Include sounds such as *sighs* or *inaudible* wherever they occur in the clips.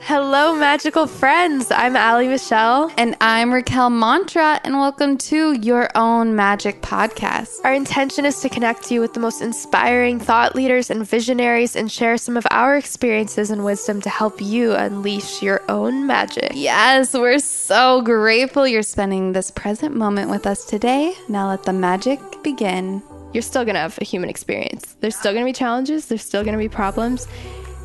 Hello, magical friends. I'm Ali Michelle. And I'm Raquel Mantra, and welcome to Your Own Magic Podcast. Our intention is to connect you with the most inspiring thought leaders and visionaries and share some of our experiences and wisdom to help you unleash your own magic. Yes, we're so grateful you're spending this present moment with us today. Now let the magic begin. You're still going to have a human experience. There's still going to be challenges, there's still going to be problems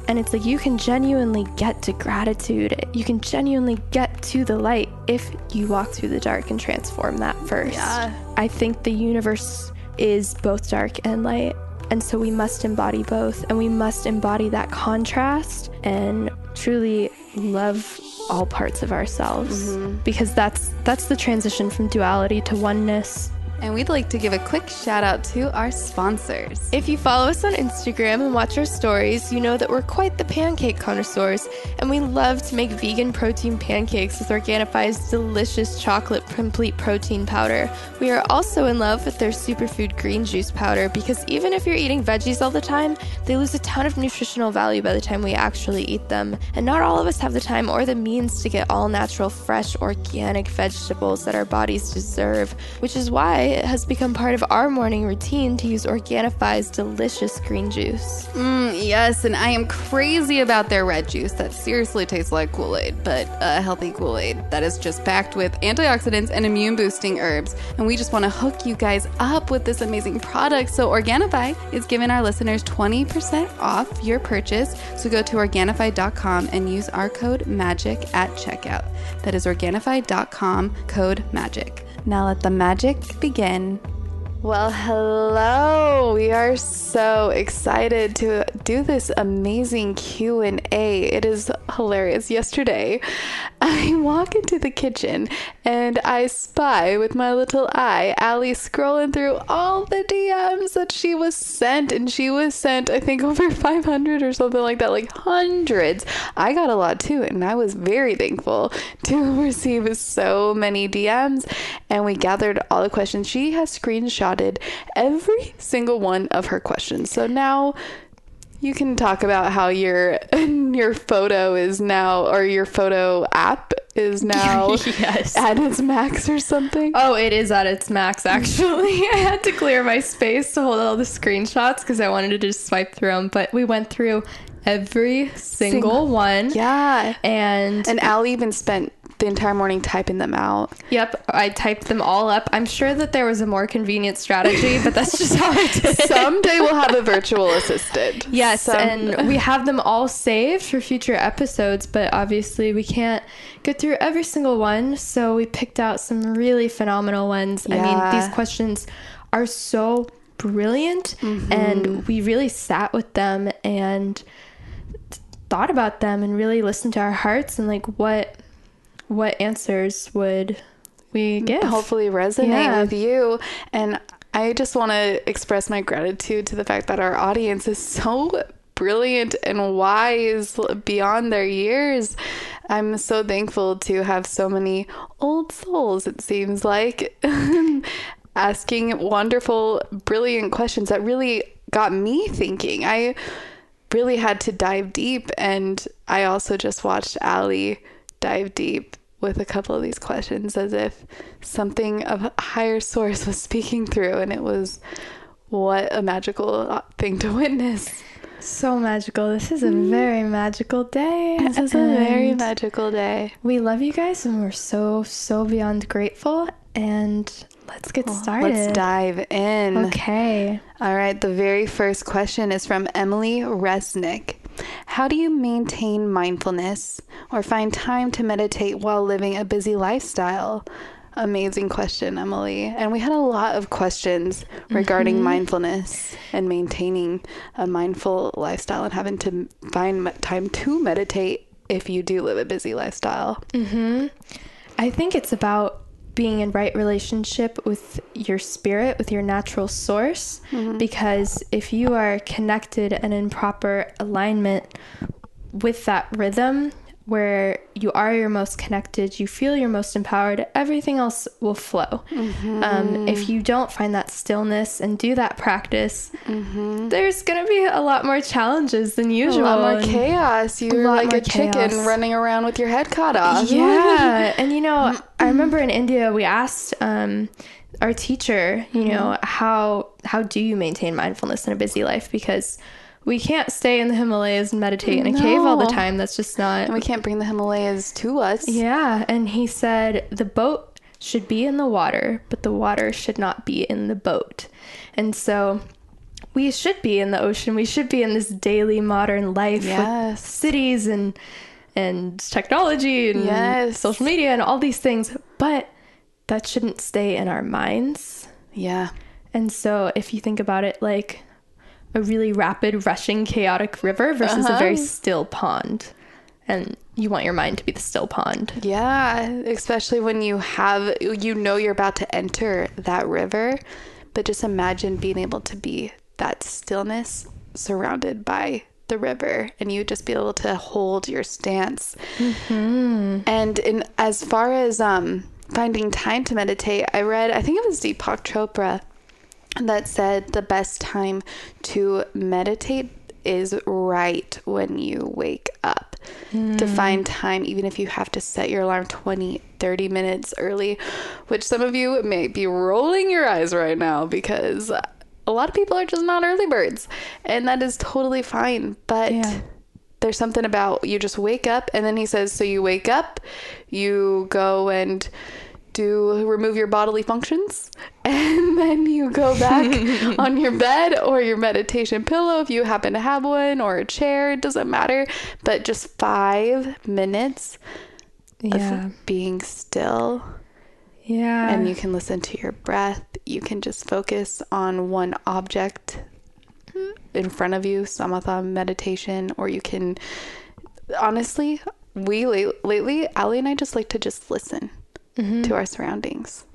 and it's like you can genuinely get to gratitude. You can genuinely get to the light if you walk through the dark and transform that first. Yeah. I think the universe is both dark and light. And so we must embody both and we must embody that contrast and truly love all parts of ourselves mm-hmm. because that's that's the transition from duality to oneness and we'd like to give a quick shout out to our sponsors. If you follow us on Instagram and watch our stories, you know that we're quite the pancake connoisseurs, and we love to make vegan protein pancakes with Organifi's delicious chocolate complete protein powder. We are also in love with their superfood green juice powder because even if you're eating veggies all the time, they lose a ton of nutritional value by the time we actually eat them. And not all of us have the time or the means to get all natural, fresh, organic vegetables that our bodies deserve, which is why it has become part of our morning routine to use Organifi's delicious green juice. Mm, yes, and I am crazy about their red juice that seriously tastes like Kool Aid, but a healthy Kool Aid that is just packed with antioxidants and immune boosting herbs. And we just want to hook you guys up with this amazing product. So, Organifi is giving our listeners 20% off your purchase. So, go to Organifi.com and use our code MAGIC at checkout. That is Organifi.com, code MAGIC. Now let the magic begin. Well, hello. We are so excited to do this amazing Q&A. It is hilarious. Yesterday, *laughs* I walk into the kitchen and I spy with my little eye Ali scrolling through all the DMs that she was sent and she was sent I think *laughs* over 500 or something like that, like hundreds. I got a lot too and I was very thankful *laughs* to receive so many DMs and we gathered all the questions. She has screenshot every single one of her questions. So now you can talk about how your *laughs* your photo is now or your photo app is *laughs* now yes. at its max or something. Oh, it is at its max *laughs* actually. I had to clear my space to hold all the screenshots because I wanted to just swipe through them, but we went through every single, single one. Yeah. And and Ali even spent the entire morning typing them out. Yep, I typed them all up. I'm sure that there was a more convenient strategy, but that's *laughs* just how I did it. Someday we'll have a virtual assistant. Yes, Some- and we have them all saved for future episodes, but obviously we can't go through every single one. So we picked out some really phenomenal ones. I mean, these questions are so brilliant, Mm-hmm. and we really sat with them and thought about them and really listened to our hearts and like what what answers would we give. hopefully resonate Yeah. with you. And I just want to express my gratitude to the fact that our audience is so brilliant and wise beyond their years. I'm so thankful to have so many old souls, it seems like, *laughs* asking wonderful, brilliant questions that really got me thinking. I really had to dive deep, and I also just watched Ali dive deep with a couple of these questions as if something of a higher source was speaking through, and it was what a magical thing to witness. So magical. This is a mm-hmm. very magical day. This is a *clears throat* very magical day. We love you guys and we're so, so beyond grateful. And let's get started. Let's dive in. Okay. All right, the very first question is from Emily Resnick. How do you maintain mindfulness or find time to meditate while living a busy lifestyle? Amazing question, Emily. And we had a lot of questions regarding mm-hmm. mindfulness and maintaining a mindful lifestyle and having to find time to meditate if you do live a busy lifestyle. Mm-hmm. I think it's about being in right relationship with your spirit, with your natural source. Mm-hmm. Because if you are connected and in proper alignment with that rhythm, where you are your most connected, you feel your most empowered, everything else will flow. Um, if you don't find that stillness and do that practice, there's going to be a lot more challenges than usual. A lot more chaos. You're lot like a chicken running around with your head cut off. Yeah. *laughs* and you know, I remember in India we asked um, our teacher, you know, how how do you maintain mindfulness in a busy life? Because we can't stay in the Himalayas and meditate in a cave all the time. That's just not And we can't bring the Himalayas to us. Yeah, and he said the boat should be in the water, but the water should not be in the boat. And so we should be in the ocean. We should be in this daily modern life Yes. with cities and and technology and Yes. social media and all these things, but that shouldn't stay in our minds. Yeah. And so if you think about it like a really rapid, rushing, chaotic river versus a very still pond. And you want your mind to be the still pond. Yeah, especially when you have you know you're about to enter that river, but just imagine being able to be that stillness surrounded by the river and you just be able to hold your stance. And in as far as um finding time to meditate, I read I think it was Deepak Chopra that said the best time to meditate is right when you wake up. Hmm. To find time, even if you have to set your alarm 20, 30 minutes early, which some of you may be rolling your eyes right now because a lot of people are just not early birds. And that is totally fine. But Yeah. there's something about you just wake up and then he says so you wake up you go and do remove your bodily functions *laughs* and then you go back *laughs* on your bed or your meditation pillow if you happen to have one or a chair it doesn't matter but just five minutes Yeah. of being still Yeah. and you can listen to your breath. You can just focus on one object in front of you, samatha meditation, or you can honestly, we lately, Ali and I just like to just listen Mm-hmm. to our surroundings.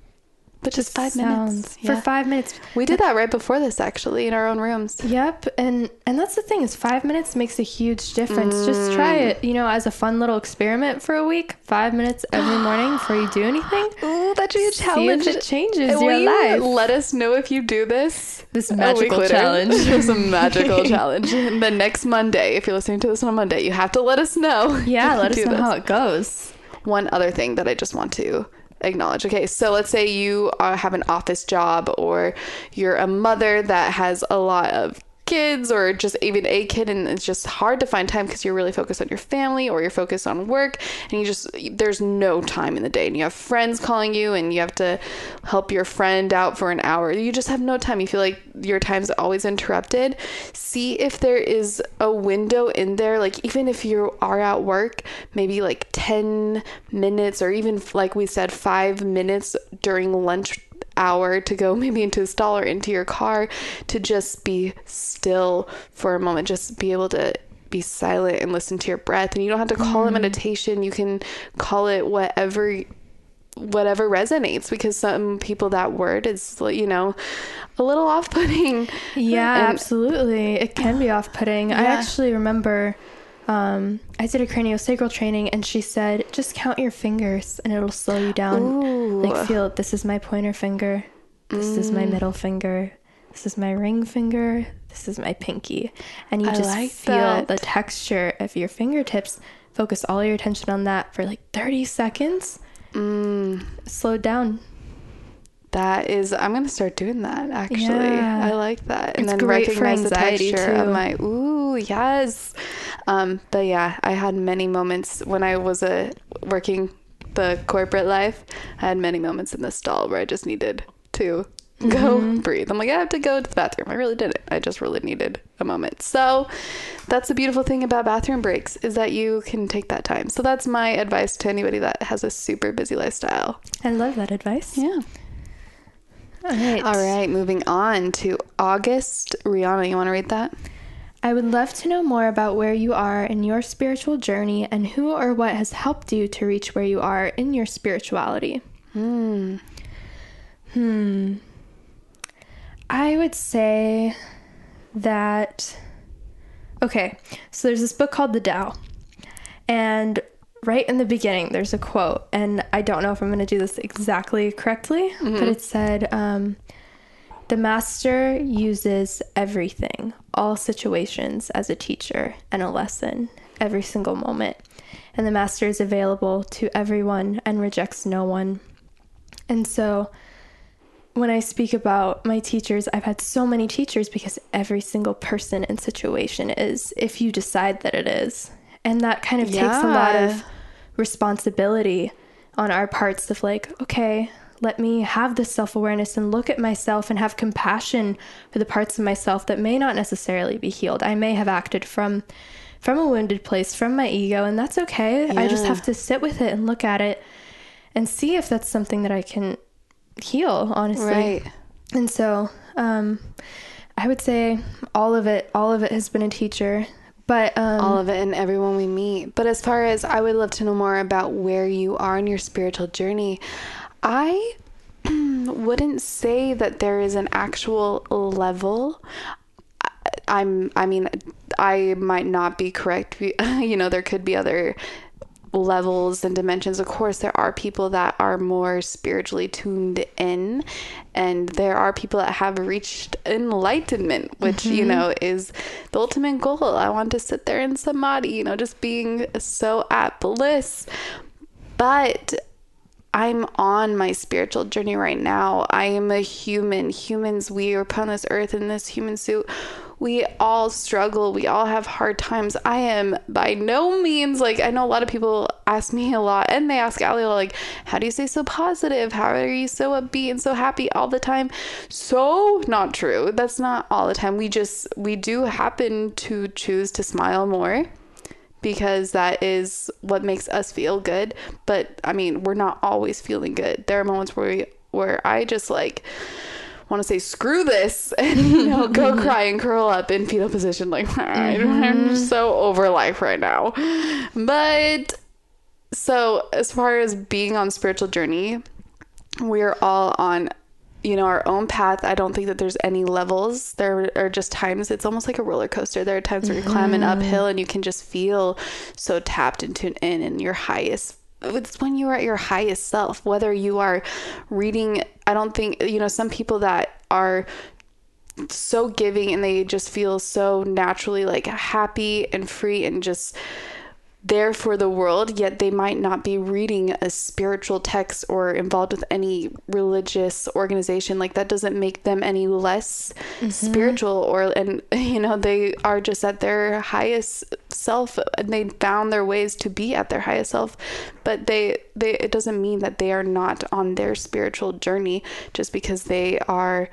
But just five minutes. For five minutes. We did that right before this actually in our own rooms. Yep, and and that's the thing is five minutes makes a huge difference. Just mm. try it, you know, as a fun little experiment for a week. Five minutes every *gasps* morning before you do anything. Ooh, that should be a See challenge. if it changes Will your you life. Let us know if you do this. This magical challenge. It's a magical *laughs* *laughs* challenge. The next Monday, if you're listening to this on Monday, you have to let us know. Yeah, *laughs* let us know this. how it goes. One other thing that I just want to acknowledge. Okay, so let's say you uh, have an office job or you're a mother that has a lot of kids or just even a kid and it's just hard to find time because you're really focused on your family or you're focused on work and you just there's no time in the day and you have friends calling you and you have to help your friend out for an hour. You just have no time. You feel like your time's always interrupted. See if there is a window in there like even if you are at work maybe like 10 minutes or even like we said 5 minutes during lunch hour to go *laughs* maybe into a stall or into your car to just be still for a moment, just be able to be silent and listen to your breath. And you don't have to call it mm-hmm. meditation. You can call it whatever whatever resonates because some people that word is you know a little *laughs* off-putting Yeah, And- absolutely. It can be off putting. I actually remember um, I did a craniosacral training and she said, just count your fingers and it'll slow you down. Ooh. Like, feel this is my pointer finger, this is Mm. my middle finger, this is my ring finger, this is my pinky. And you I just like feel that. the texture of your fingertips. Focus all your attention on that for like 30 seconds. Mm. Slow down. That is, I'm gonna start doing that. Actually, Yeah. I like that, and It's then great for recognize the texture of my. Ooh, yes. Um, but yeah, I had many moments when I was a working the corporate life. I had many moments in the stall where I just needed to go Mm-hmm. *laughs* breathe. I'm like, I have to go to the bathroom. I really didn't. I just really needed a moment. So that's the beautiful thing about bathroom breaks is that you can take that time. So that's my advice to anybody that has a super busy lifestyle. I love that advice. Yeah. All right. All right, moving on to August. Rihanna, you want to read that? I would love to know more about where you are in your spiritual journey and who or what has helped you to reach where you are in your spirituality. Hmm. Hmm. I would say that. Okay, so there's this book called The Tao. And right in the beginning, there's a quote, and I don't know if I'm going to do this exactly correctly, but it said, um, The master uses everything, all situations, as a teacher and a lesson, every single moment. And the master is available to everyone and rejects no one. And so when I speak about my teachers, I've had so many teachers because every single person and situation is, if you decide that it is. And that kind of takes a lot of responsibility on our parts of like, okay, let me have this self awareness and look at myself and have compassion for the parts of myself that may not necessarily be healed. I may have acted from from a wounded place, from my ego, and that's okay. I just have to sit with it and look at it and see if that's something that I can heal, honestly. Right. And so, um, I would say all of it, all of it has been a teacher. But um, All of it and everyone we meet. But as far as I would love to know more about where you are in your spiritual journey, I *clears throat* wouldn't say that there is an actual level. I- I'm I mean I might not be correct. *laughs* You know, there could be other levels and dimensions. Of course, there are people that are more spiritually tuned in, and there are people that have reached enlightenment, which, you mm-hmm. know, is the ultimate goal. I want to sit there in samadhi, you know, just being so at bliss. But I'm on my spiritual journey right now. I am a human. Humans, we are upon this earth in this human suit. We all struggle. We all have hard times. I am by no means like I know a lot of people ask me a lot and they ask Ali like, how do you stay so positive? How are you so upbeat and so happy all the time? So not true. That's not all the time. We just we do happen to choose to smile more because that is what makes us feel good. But I mean, we're not always feeling good. There are moments where we, where I just like want to say screw this *laughs* and you know go *laughs* cry and curl up in fetal position like *laughs* I'm just so over life right now. But so as far as being on spiritual journey, we're all on you know our own path i don't think that there's any levels. There are just times it's almost like a roller coaster. There are times where you're climbing mm-hmm. uphill and you can just feel so tapped and tuned in and your highest it's when you are at your highest self whether you are reading i don't think you know some people that are so giving and they just feel so naturally like happy and free and just there for the world, yet they might not be reading a spiritual text or involved with any religious organization. Like that doesn't make them any less mm-hmm. spiritual or and *laughs* you know, they are just at their highest self and they found their ways to be at their highest self. But they they it doesn't mean that they are not on their spiritual journey just because they are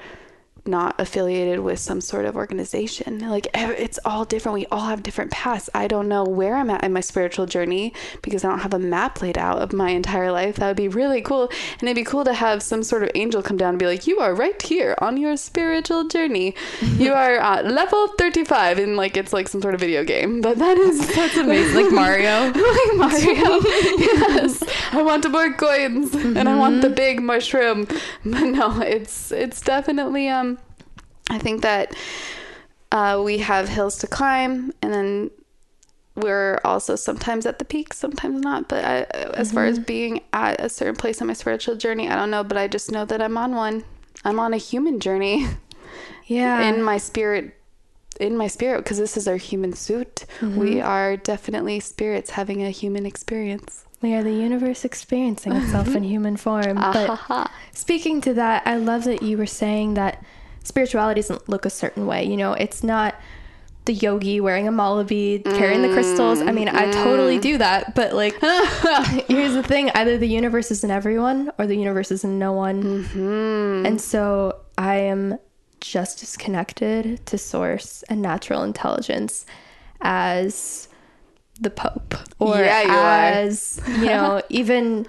not affiliated with some sort of organization. Like it's all different. We all have different paths. I don't know where I'm at in my spiritual journey because I don't have a map laid out of my entire life. That would be really cool. And it'd be cool to have some sort of angel come down and be like, "You are right here on your spiritual journey. You *laughs* are at level 35." And like it's like some sort of video game. But that is *laughs* That's amazing. Like Mario. *laughs* like Mario. yes, I want to more coins and I want the big mushroom. But no, it's it's definitely um. I think that uh, we have hills to climb, and then we're also sometimes at the peak, sometimes not. But I, as far as being at a certain place on my spiritual journey, I don't know. But I just know that I'm on one. I'm on a human journey *laughs* Yeah. in my spirit in my spirit because this is our human suit we are definitely spirits having a human experience We are the universe experiencing itself in *laughs* human form. But speaking to that, I love that you were saying that spirituality doesn't look a certain way. You know, it's not the yogi wearing a mala bead, carrying the crystals. I mean, I totally mm-hmm. do that, but like, *laughs* here's the thing either the universe is in everyone or the universe is in no one. Mm-hmm. And so I am just as connected to source and natural intelligence as the pope or Yeah, you as you know *laughs* even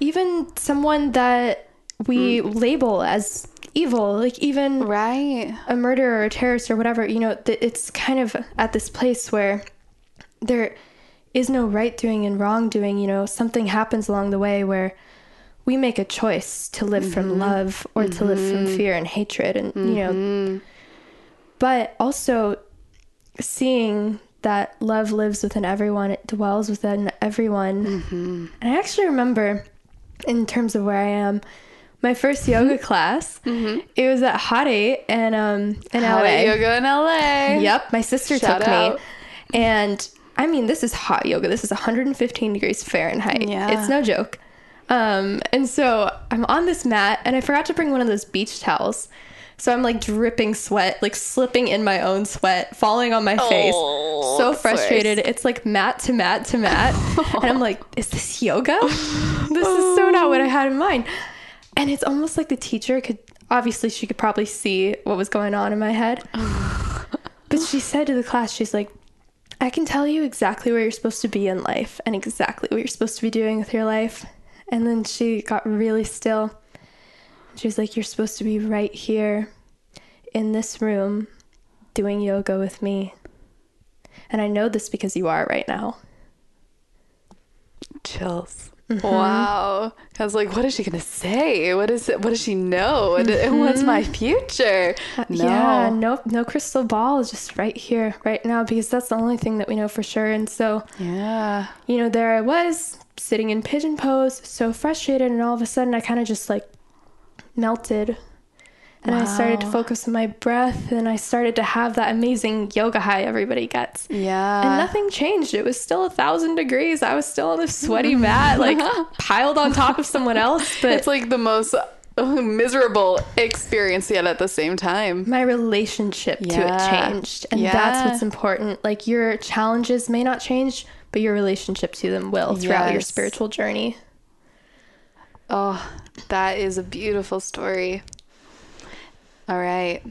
even someone that we hmm. label as evil like even right. a murderer or a terrorist or whatever you know th- it's kind of at this place where there is no right doing and wrong doing you know something happens along the way where we make a choice to live from mm-hmm. love or to live from mm-hmm. fear and hatred and you know. Mm-hmm. But also seeing that love lives within everyone it dwells within everyone. And i actually remember in terms of where i am my first yoga class it was at Hot Eight and um in Hot la yoga in la Yep, my sister Shout took out. me. And I mean, this is hot yoga. This is 115 degrees Fahrenheit. Yeah. It's no joke. Um, and so I'm on this mat and I forgot to bring one of those beach towels. So I'm like dripping sweat, like slipping in my own sweat, falling on my face. Oh, So frustrated. It's like mat to mat to mat. *laughs* and I'm like, is this yoga? *laughs* this is so not what I had in mind. And it's almost like the teacher could obviously she could probably see what was going on in my head. *laughs* But she said to the class, she's like, I can tell you exactly where you're supposed to be in life and exactly what you're supposed to be doing with your life. And then she got really still. She was like, You're supposed to be right here in this room doing yoga with me. And I know this because you are right now. chills Mm-hmm. wow. I was like what is she gonna say? What is it what does she know? And and mm-hmm. what's my future? Uh, no. Yeah, no no crystal ball, is just right here, right now, because that's the only thing that we know for sure. And so yeah. you know, there I was sitting in pigeon pose, so frustrated, and all of a sudden I kind of just like melted. And I started to focus on my breath, and I started to have that amazing yoga high everybody gets. yeah And nothing changed. It was still a thousand degrees. I was still on this sweaty mat, like *laughs* piled on top of someone else. But it's like the most uh, miserable experience yet at the same time my relationship to it changed. And that's what's important. Like your challenges may not change, but your relationship to them will throughout your spiritual journey. Oh, that is a beautiful story. All right.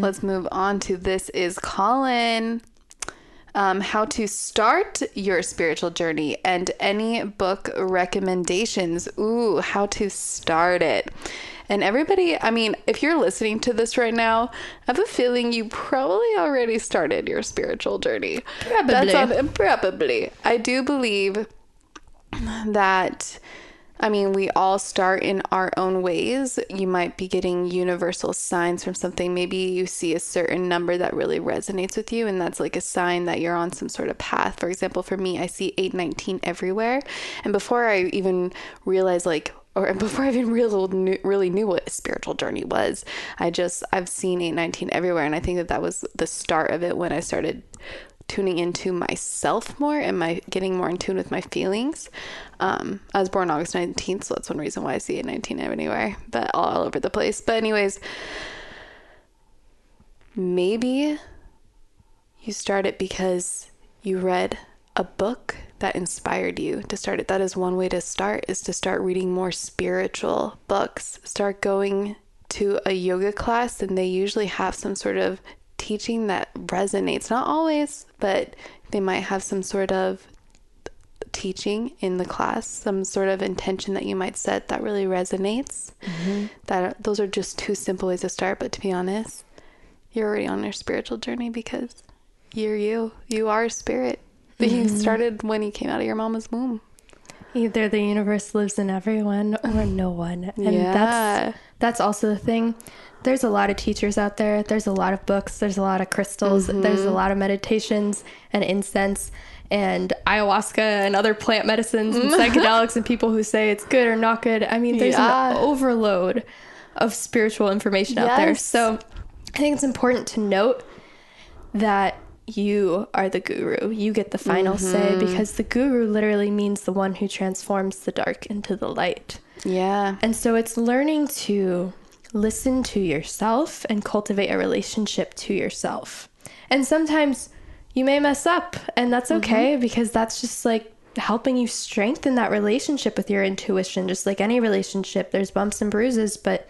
Let's move on to this is Colin. Um, how to start your spiritual journey and any book recommendations. Ooh, how to start it. And everybody, I mean, if you're listening to this right now, I have a feeling you probably already started your spiritual journey. Probably. That's on, probably. I do believe that I mean, we all start in our own ways. You might be getting universal signs from something. Maybe you see a certain number that really resonates with you, and that's like a sign that you're on some sort of path. For example, for me, I see 819 everywhere. And before I even realized, like, or *laughs* before I even really really knew what a spiritual journey was, I just, I've seen 819 everywhere. And I think that that was the start of it when I started tuning into myself more and my getting more in tune with my feelings. Um, I was born August 19th, so that's one reason why I see it 19 anywhere, but all over the place. But, anyways, maybe you start it because you read a book that inspired you to start it. That is one way to start is to start reading more spiritual books. Start going to a yoga class and they usually have some sort of teaching that resonates. Not always, but they might have some sort of teaching in the class, some sort of intention that you might set that really resonates. Mm-hmm. That those are just two simple ways to start, but to be honest, you're already on your spiritual journey because you're you. You are spirit. *laughs* Mm-hmm. You started when you came out of your mama's womb. Either the universe lives in everyone or no one. And yeah. that's that's also the thing. There's a lot of teachers out there. There's a lot of books. There's a lot of crystals. Mm-hmm. There's a lot of meditations and incense and ayahuasca and other plant medicines and *laughs* psychedelics and people who say it's good or not good. I mean, there's yeah. an overload of spiritual information yes. out there. So I think it's important to note that you are the guru. You get the final mm-hmm. say because the guru literally means the one who transforms the dark into the light. Yeah. And so it's learning to listen to yourself and cultivate a relationship to yourself. And sometimes you may mess up, and that's mm-hmm. okay mm-hmm. because that's just like helping you strengthen that relationship with your intuition. Just like any relationship, there's bumps and bruises, but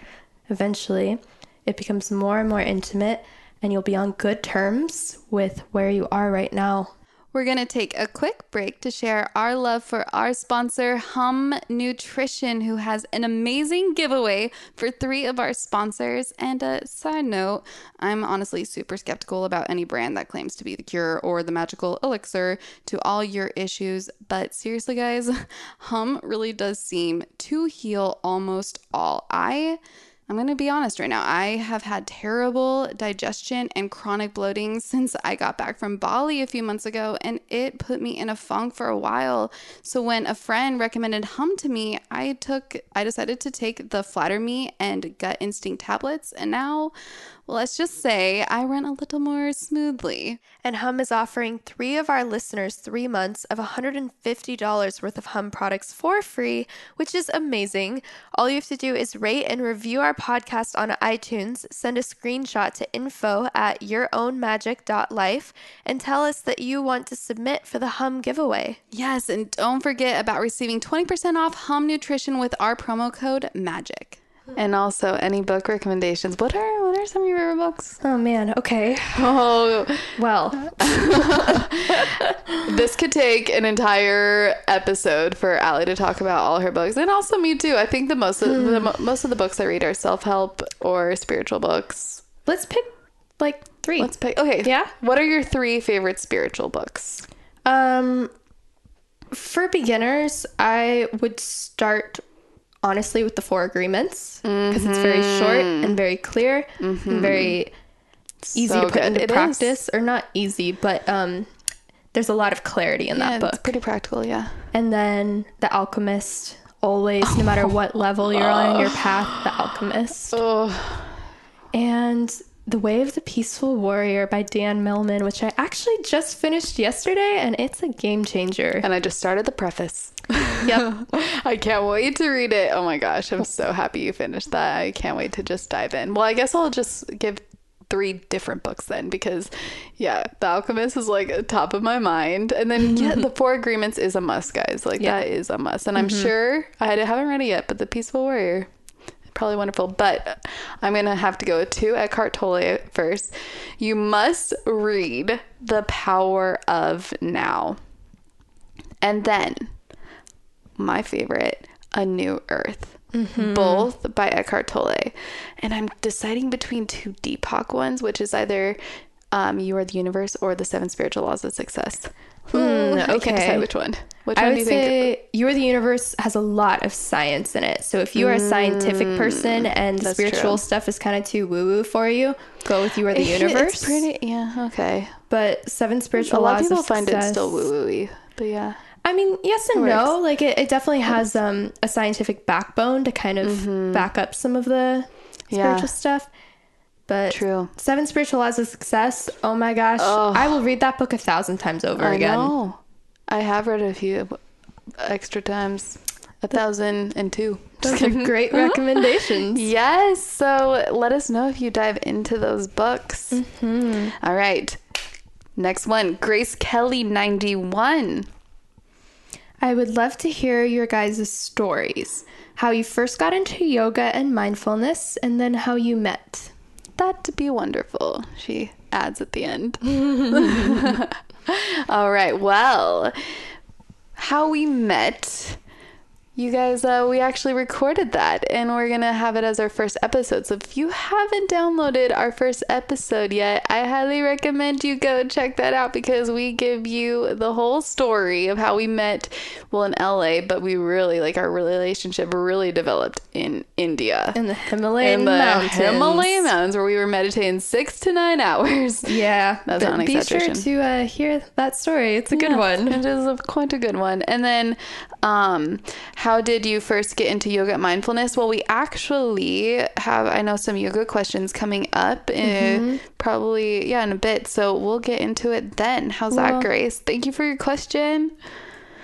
eventually it becomes more and more intimate and you'll be on good terms with where you are right now. We're going to take a quick break to share our love for our sponsor, Hum Nutrition, who has an amazing giveaway for three of our sponsors. And a side note, I'm honestly super skeptical about any brand that claims to be the cure or the magical elixir to all your issues. But seriously, guys, *laughs* Hum really does seem to heal almost all. I I'm going to be honest right now. I have had terrible digestion and chronic bloating since I got back from Bali a few months ago, and it put me in a funk for a while. So when a friend recommended Hum to me, I took I decided to take the Flatter Me and Gut Instinct tablets, and now let's just say I run a little more smoothly. And Hum is offering three of our listeners three months of $150 worth of Hum products for free, which is amazing. All you have to do is rate and review our podcast on iTunes, send a screenshot to info at yourownmagic.life, and tell us that you want to submit for the Hum giveaway. Yes, and don't forget about receiving 20% off Hum Nutrition with our promo code MAGIC. And also any book recommendations. What are what are some of your favorite books? Oh man, okay. *laughs* Oh well. *laughs* this could take an entire episode for Ali to talk about all her books. And also me too. I think the most of the hmm. most of the books I read are self-help or spiritual books. Let's pick like 3. Let's pick Okay. Yeah. What are your 3 favorite spiritual books? Um for beginners, I would start honestly with the four agreements because mm-hmm. it's very short and mm-hmm. very clear mm-hmm. and very easy so to put good. into it practice is. or not easy but um there's a lot of clarity in yeah, that book it's pretty practical yeah and then the alchemist always no matter *laughs* what level you're on in your path the alchemist oh. and the Way of the Peaceful Warrior by Dan Millman, which I actually just finished yesterday, and it's a game changer. And I just started the preface. *laughs* Yep. *laughs* I can't wait to read it. Oh my gosh, I'm so happy you finished that. I can't wait to just dive in. Well, I guess I'll just give three different books then because yeah the alchemist is like top of my mind and then yeah *laughs* the four agreements is a must guys like yeah. that is a must and i'm mm-hmm. sure i haven't read it yet but the peaceful warrior probably wonderful. But I'm going to have to go to Eckhart Tolle first. You must read The Power of Now. And then, my favorite, A New Earth. Mm-hmm. Both by Eckhart Tolle. And I'm deciding between two Deepak ones, which is either um, You Are the Universe or The Seven Spiritual Laws of Success. Hmm, okay. I can't decide which one. Which I one would do you say think? You Are the Universe has a lot of science in it. So if you are a scientific mm, person and the spiritual true. stuff is kind of too woo woo for you, go with You Are the *laughs* Universe. It's pretty, yeah, okay. But Seven Spiritual a Laws. A lot of people find it still woo woo but yeah. I mean, yes and no. Like it, it definitely has um, a scientific backbone to kind of mm-hmm. back up some of the spiritual yeah. stuff. But True. Seven Spiritual Laws of Success. Oh my gosh, oh. I will read that book a thousand times over I again. know. I have read a few extra times. A thousand and two. Just Those are great *laughs* recommendations. Yes. So let us know if you dive into those books. Mm-hmm. All right. Next one Grace Kelly 91. I would love to hear your guys' stories. How you first got into yoga and mindfulness, and then how you met. That'd be wonderful, she adds at the end. *laughs* *laughs* All right. Well, how we met. You guys, uh, we actually recorded that and we're going to have it as our first episode. So if you haven't downloaded our first episode yet, I highly recommend you go check that out because we give you the whole story of how we met, well, in LA, but we really, like, our relationship really developed in India. In the Himalayan in the mountains. Himalayan mountains where we were meditating six to nine hours. *laughs* Yeah, That's not an be sure to uh, hear that story. It's a good Yeah, one. It is a, quite a good one. And then, um, how did you first get into yoga mindfulness? Well, we actually have, I know, some yoga questions coming up, Mm-hmm. uh, probably, yeah, in a bit. So we'll get into it then. How's Well- that, Grace? Thank you for your question.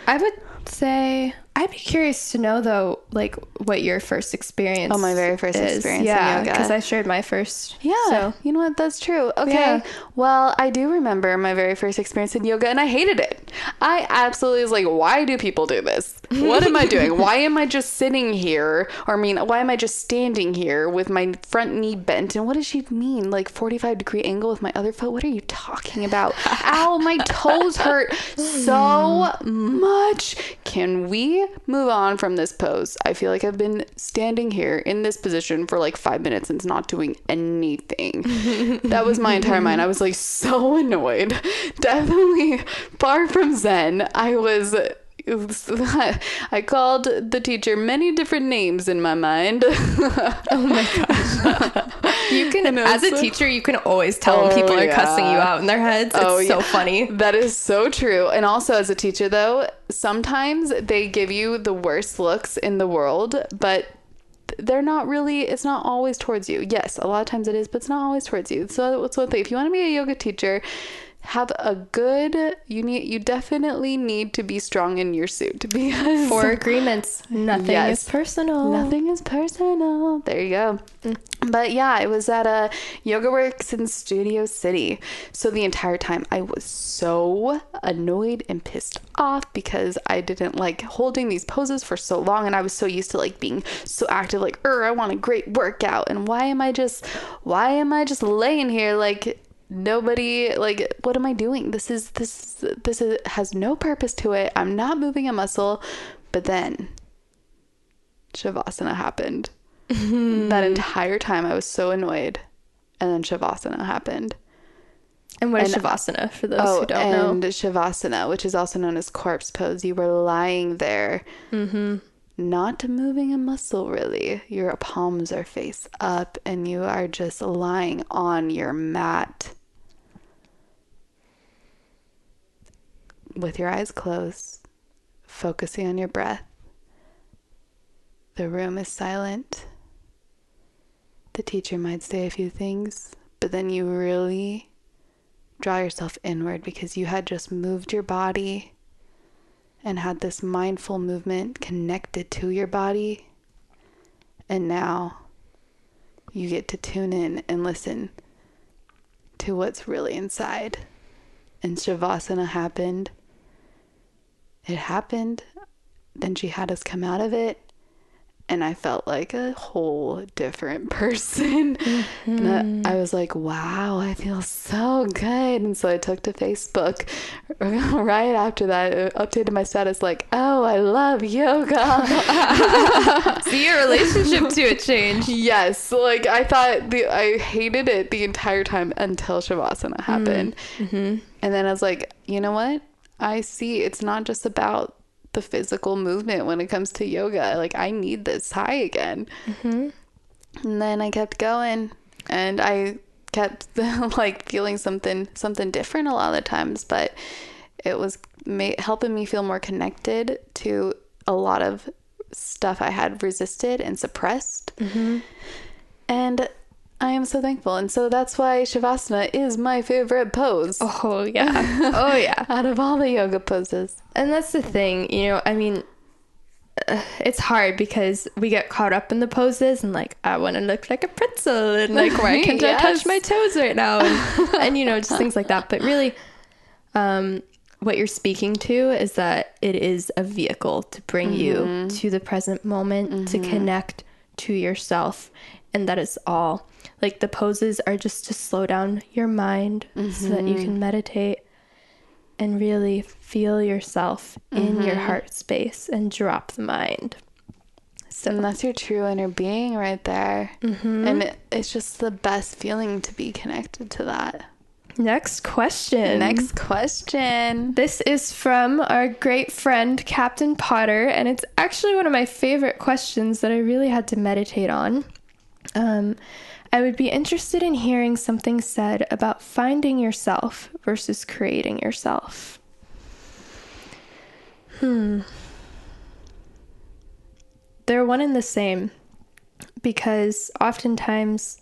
I would say I'd be curious to know though, like what your first experience. Oh, my very first is. experience in Yeah, yoga. because I shared my first. Yeah, So you know what? That's true. Okay. Yeah. Well, I do remember my very first experience in yoga and I hated it. I absolutely was like, why do people do this? What am I doing? why am I just sitting here? Or I mean, why am I just standing here with my front knee bent? And what does she mean? Like 45 degree angle with my other foot? What are you talking about? *laughs* Ow, my toes hurt so much. Can we move on from this pose? I feel like I've been standing here in this position for like five minutes and it's not doing anything. that was my entire mind. I was like so *laughs* annoyed. Definitely far from *laughs* Zen. I was. *laughs* I called the teacher many different names in my mind. *laughs* Oh my gosh. you can, as a teacher, you can always tell when Oh, people are cussing you out in their heads. It's Oh, so yeah. funny. That is so true. And also, as a teacher, though, sometimes they give you the worst looks in the world, but they're not really, it's not always towards you. Yes, a lot of times it is, but it's not always towards you. So, that's one thing. If you want to be a yoga teacher, have a good you need you definitely need to be strong in your suit because Four agreements, nothing Yes. is personal. Nothing is personal. There you go. But yeah, it was at a Yoga Works in Studio City. So the entire time I was so annoyed and pissed off because I didn't like holding these poses for so long and I was so used to like being so active like, "Er, I want a great workout." And why am I just why am I just laying here like nobody like what am i doing this is this this is, has no purpose to it i'm not moving a muscle but then Shavasana happened. *laughs* that entire time I was so annoyed. And then Shavasana happened. And what is And- Shavasana for those oh, who don't and know? Shavasana, which is also known as corpse pose. You were lying there, Mm-hmm. not moving a muscle really. Your palms are face up and you are just lying on your mat with your eyes closed, focusing on your breath. The room is silent. The teacher might say a few things, but then you really draw yourself inward because you had just moved your body and had this mindful movement connected to your body. And now you get to tune in and listen to what's really inside. And Shavasana happened. It happened. Then she had us come out of it. And I felt like a whole different *laughs* person. And I, I was like, wow, I feel so good. And so I took to Facebook *laughs* right after that, uh, updated my status like, oh, I love yoga. *laughs* See your relationship to it change. yes. Like I thought the, I hated it the entire time until Shavasana happened. And then I was like, you know what? I see it's not just about the physical movement when it comes to yoga. Like I need this high again. Mm-hmm. And then I kept going and I kept *laughs* like feeling something something different a lot of the times, but it was ma- helping me feel more connected to a lot of stuff I had resisted and suppressed. Mm-hmm. And I am so thankful. And so that's why Shavasana is my favorite pose Oh, yeah. *laughs* oh, yeah. out of all the yoga poses. And that's the thing, you know, I mean, uh, it's hard because we get caught up in the poses and like, I want to look like a pretzel and like, why can't I *laughs* touch my toes right now? And, *laughs* and, you know, just things like that. But really, um, what you're speaking to is that it is a vehicle to bring you to the present moment, to connect to yourself. And that is all. Like the poses are just to slow down your mind so that you can mm-hmm. meditate and really feel yourself in your mm-hmm. heart space and drop the mind. So And that's your true inner being right there. Mm-hmm. And it, it's just the best feeling to be connected to that. next question. Next question. This is from our great friend Captain Potter, and it's actually one of my favorite questions that I really had to meditate on. Um, I would be interested in hearing something said about finding yourself versus creating yourself. Hmm. They're one and the same because oftentimes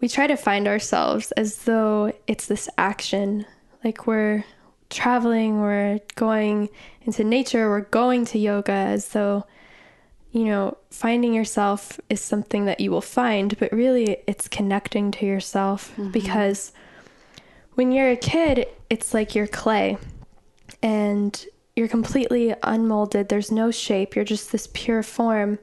we try to find ourselves as though it's this action like we're traveling we're going into nature we're going to yoga as though you know finding yourself is something that you will find but really it's connecting to yourself because when you're a kid it's like you're clay and you're completely unmolded there's no shape you're just this pure form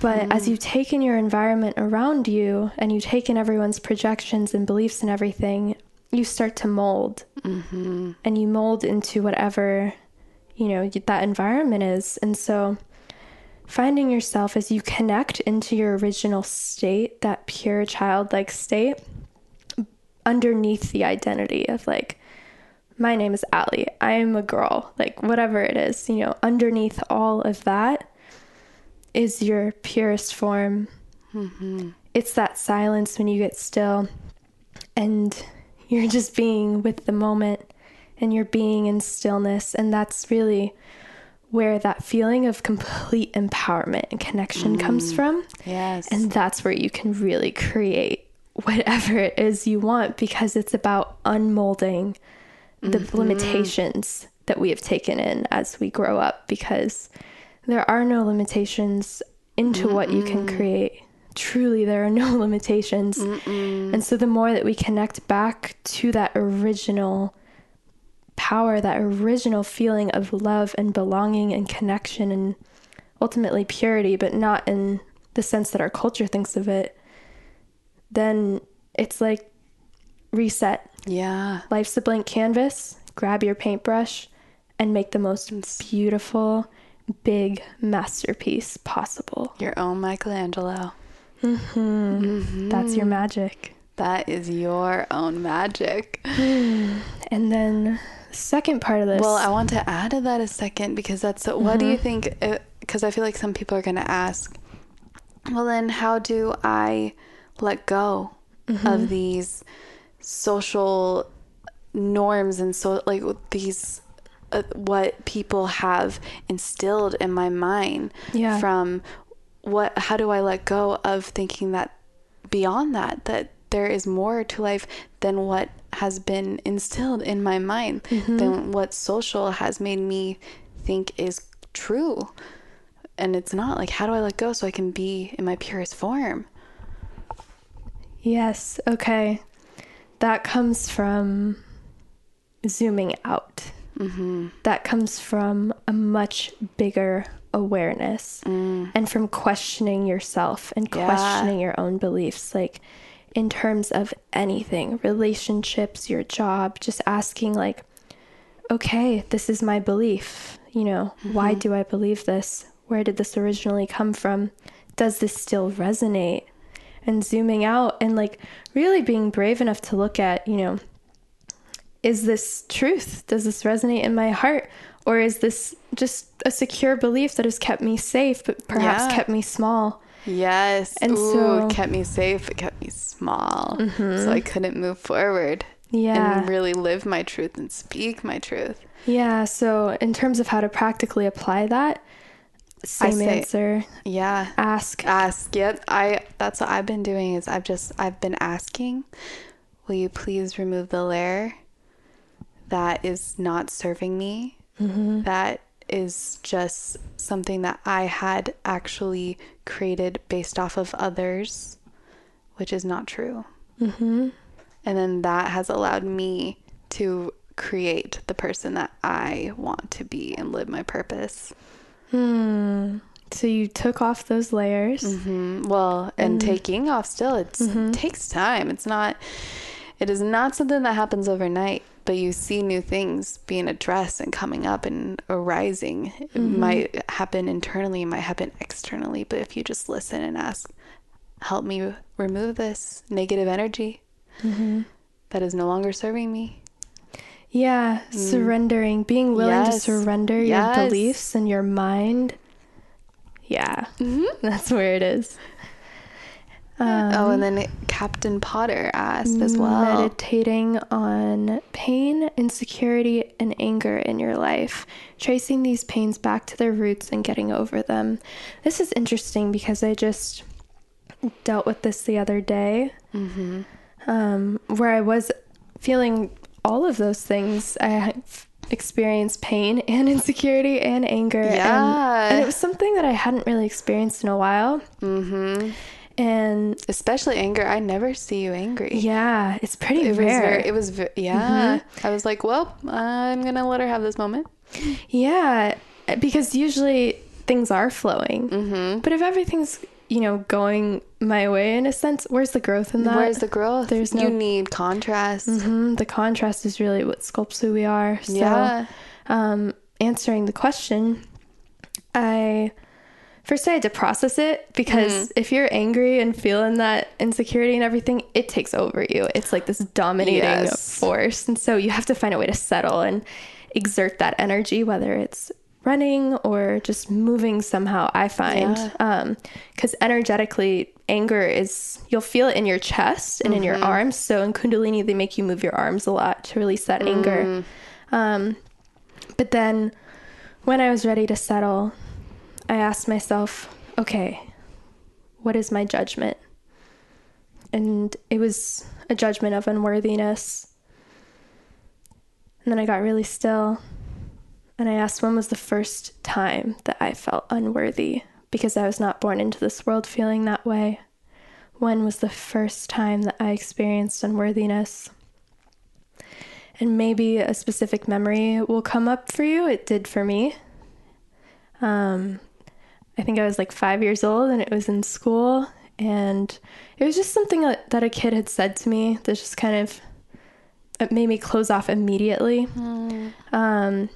but as you take in your environment around you and you take in everyone's projections and beliefs and everything, you start to mold. Mm-hmm. And you mold into whatever, you know, that environment is. And so finding yourself as you connect into your original state, that pure childlike state, underneath the identity of like, my name is Ali, I'm a girl, like whatever it is, you know, underneath all of that is your purest form. Mm-hmm. It's that silence when you get still and you're just being with the moment and you're being in stillness. And that's really where that feeling of complete empowerment and connection comes mm. from. Yes. And that's where you can really create whatever it is you want because it's about unmolding the mm-hmm. limitations that we have taken in as we grow up because there are no limitations into what you can create. Truly, there are no *laughs* limitations. And so, the more that we connect back to that original power, that original feeling of love and belonging and connection and ultimately purity, but not in the sense that our culture thinks of it, then it's like reset. yeah. Life's a blank canvas. Grab your paintbrush and make the most beautiful, big masterpiece possible. Your own Michelangelo. Mm-hmm. That's your magic. That is your own magic. *sighs* And then the second part of this. Well, I want to add to that a second because that's what do you mm-hmm. think? Uh, because I feel like some people are going to ask, well, then how do I let go of mm-hmm. these social norms and so like these uh, what people have instilled in my mind Yeah. from what how do I let go of thinking that beyond that that there is more to life than what has been instilled in my mind mm-hmm. than what social has made me think is true and it's not like how do I let go so I can be in my purest form Yes, okay. That comes from zooming out. Mm-hmm. That comes from a much bigger awareness mm. and from questioning yourself and Yeah. questioning your own beliefs. Like, in terms of anything, relationships, your job, just asking, like, okay, this is my belief. You know, why mm-hmm. do I believe this? Where did this originally come from? Does this still resonate? And zooming out and like really being brave enough to look at, you know, is this truth? Does this resonate in my heart? Or is this just a secure belief that has kept me safe, but perhaps Yeah. kept me small? Yes And Ooh, so- Mm-hmm. it kept me safe it kept me small so I couldn't move forward Yeah. and really live my truth and speak my truth Yeah, so in terms of how to practically apply that, Same say- answer. Yeah. Ask. Ask. Yep. I that's what I've been doing is I've just I've been asking, will you please remove the layer that is not serving me? That is just something that I had actually created based off of others, which is not true. Mm-hmm. And then that has allowed me to create the person that I want to be and live my purpose. Hmm. So you took off those layers. hmm Well, and taking off still, it's, it takes time. It's not, it is not something that happens overnight, but you see new things being addressed and coming up and arising. It mm-hmm. might happen internally, it might happen externally, but if you just listen and ask, help me remove this negative energy mm-hmm. that is no longer serving me. Yeah, mm. surrendering, being willing to Yes. surrender your beliefs and your mind. Yeah, mm-hmm. *laughs* that's where it is. Um, oh, and um, then Captain Potter asked as well. Meditating on pain, insecurity, and anger in your life, tracing these pains back to their roots and getting over them. This is interesting because I just dealt with this the other day, Mm-hmm. um, where I was feeling all of those things. I experienced pain *laughs* and insecurity and anger. and- and it was something that I hadn't really experienced in a while. Mm-hmm. And Especially anger. I never see you angry. yeah, it's pretty It was rare. very, it was, ve- yeah. I was like, well, I'm going to let her have this moment. Yeah, because usually things are flowing. Mm-hmm. But if everything's, you know, going my way in a sense, where's the growth in that? Where's the growth? There's no- You need contrast. hmm The contrast is really what sculpts who we are. So, Yeah. um, answering the question, I first I had to process it because Mm-hmm. if you're angry and feeling that insecurity and everything, it takes over you. It's like this dominating Yes. force. And so you have to find a way to settle and exert that energy, whether it's running or just moving somehow, I find. Yeah. Um, because energetically, anger is, you'll feel it in your chest and in Mm-hmm. your arms. So in Kundalini, they make you move your arms a lot to release that Mm. anger. Um, but then when I was ready to settle, I asked myself, okay, what is my judgment? And it was a judgment of unworthiness. And then I got really still and I asked when was the first time that I felt unworthy because I was not born into this world feeling that way. When was the first time that I experienced unworthiness? And maybe a specific memory will come up for you. It did for me. Um, I think I was like five years old and it was in school. And it was just something that that a kid had said to me that just kind of it made me close off immediately. Um,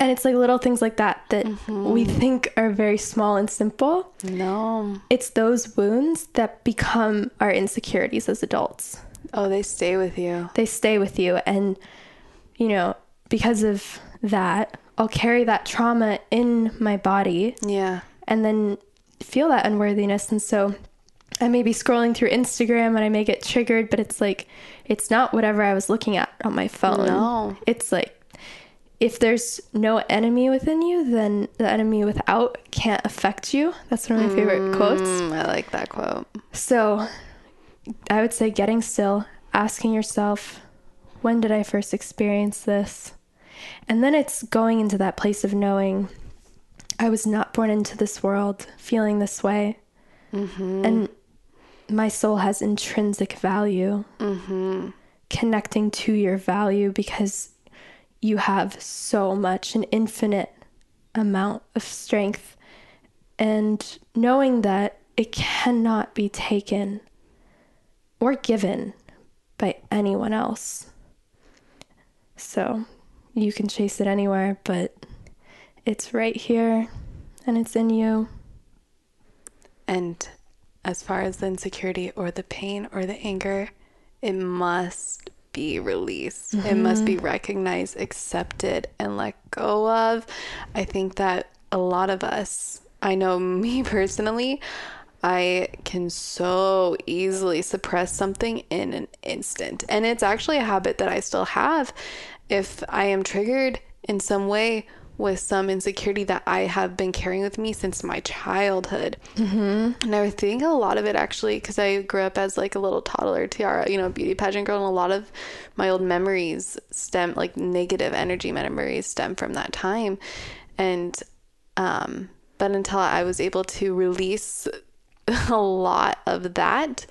and it's like little things like that that we think are very small and simple. No. It's those wounds that become our insecurities as adults. Oh, they stay with you. They stay with you. And, you know, because of that, I'll carry that trauma in my body Yeah. And then feel that unworthiness. And so I may be scrolling through Instagram and I may get triggered, but it's like, it's not whatever I was looking at on my phone. No. It's like, if there's no enemy within you, then the enemy without can't affect you. That's one of my favorite quotes. Mm, I like that quote. So I would say getting still, asking yourself, when did I first experience this? And then it's going into that place of knowing I was not born into this world feeling this way. Mm-hmm. And my soul has intrinsic value. Mm-hmm. Connecting to your value because you have so much, an infinite amount of strength. And knowing that it cannot be taken or given by anyone else. So you can chase it anywhere, but it's right here and it's in you. And as far as the insecurity or the pain or the anger, it must be released. It must be mm-hmm. recognized, accepted, and let go of. I think that a lot of us, I know *laughs* me personally, I can so easily suppress something in an instant. And it's actually a habit that I still have. If I am triggered in some way, with some insecurity that I have been carrying with me since my childhood. Mm-hmm. And I think a lot of it actually, because I grew up as like a little toddler tiara, you know, beauty pageant girl, and a lot of my old memories stem, like negative energy memories stem from that time. And, um, but until I was able to release *laughs* a lot of that,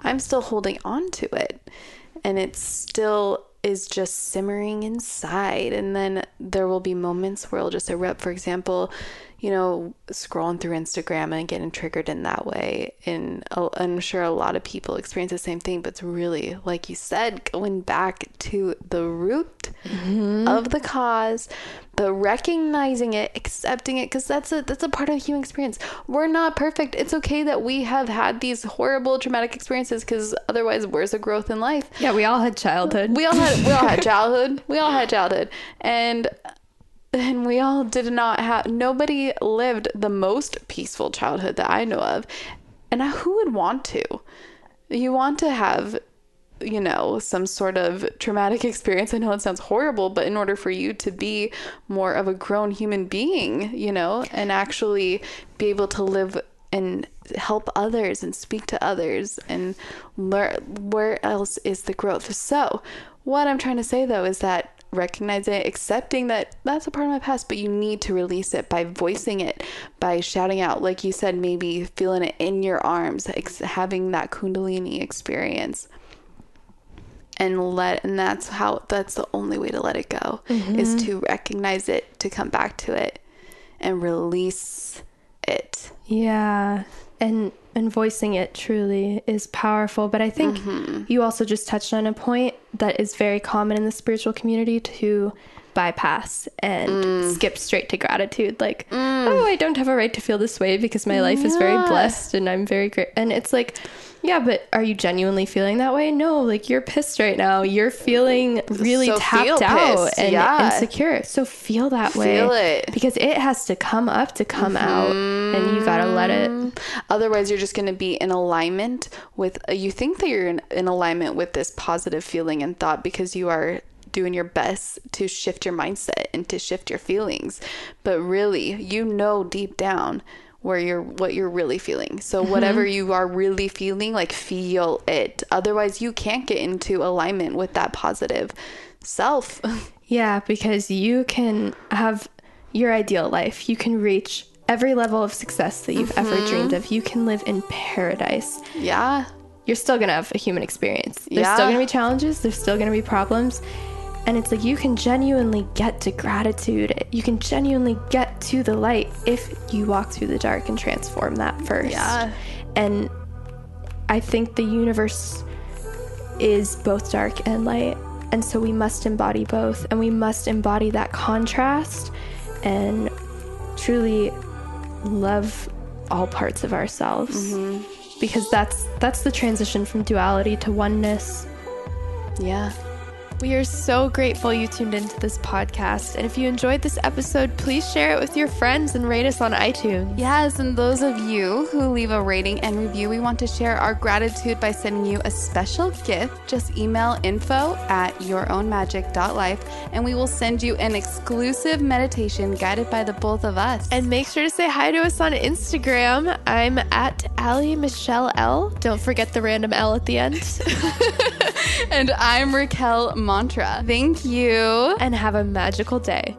I'm still holding on to it. And it's still is just simmering inside. And then there will be moments where it'll just erupt. For example, you know, scrolling through Instagram and getting triggered in that way. And I'm sure a lot of people experience the same thing, but it's really, like you said, going back to the root mm-hmm. of the cause, but recognizing it, accepting it, because that's a that's a part of the human experience. We're not perfect. It's okay that we have had these horrible traumatic experiences, because otherwise, where's the growth in life? Yeah, we all had childhood. We all had we all had *laughs* childhood. We all had childhood, and and we all did not have nobody lived the most peaceful childhood that I know of. And who would want to? You want to have you know, some sort of traumatic *laughs* experience. I know it sounds horrible, but in order for you to be more of a grown human being, you know, and actually be able to live and help others and speak to others and learn where else is the growth. So, what I'm trying to say though is that recognizing it, accepting that that's a part of my past, but you need to release it by voicing it, by shouting out, like you said, maybe feeling it in your arms, ex- having that Kundalini experience. And let, and that's how, that's the only way to let it go mm-hmm. is to recognize it, to come back to it and release it. Yeah. And and voicing it truly is powerful. But I think mm-hmm. you also just touched on a point that is very common in the spiritual community to bypass and mm. skip straight to gratitude. Like, mm. oh, I don't have a right to feel this way because my life yeah. is very blessed and I'm very great. And it's like, yeah, but are you genuinely feeling that way? No, like you're pissed right now. You're feeling really so tapped out and yeah. insecure. So feel that way. Feel it. Because it has to come up to come mm-hmm. out and you got to let it. Otherwise, you're just going to be in alignment with, uh, you think that you're in, in alignment with this positive feeling and thought because you are doing your best to shift your mindset and to shift your feelings. But really, you know deep down where you're what you're really feeling. So mm-hmm. whatever you are really feeling, like feel it. Otherwise, you can't get into alignment with that positive self. *laughs* Yeah, because you can have your ideal life. You can reach every level of success that you've mm-hmm. ever dreamed of. You can live in paradise. Yeah. You're still going to have a human experience. There's yeah. still going to be challenges, there's still going to be problems. And it's like you can genuinely get to gratitude. You can genuinely get to the light if you walk through the dark and transform that first. Yeah. And I think the universe is both dark and light. And so we must embody both and we must embody that contrast and truly love all parts of ourselves. Mm-hmm. Because that's that's the transition from duality to oneness. Yeah. We are so grateful you tuned into this podcast. And if you enjoyed this episode, please share it with your friends and rate us on iTunes. Yes, and those of you who leave a rating and review, we want to share our gratitude by sending you a special gift. Just email info at yourownmagic.life and we will send you an exclusive meditation guided by the both of us. And make sure to say hi to us on Instagram. I'm at Ali Michelle L. Don't forget the random L at the end. *laughs* *laughs* and I'm Raquel Mantra. Thank you. And have a magical day.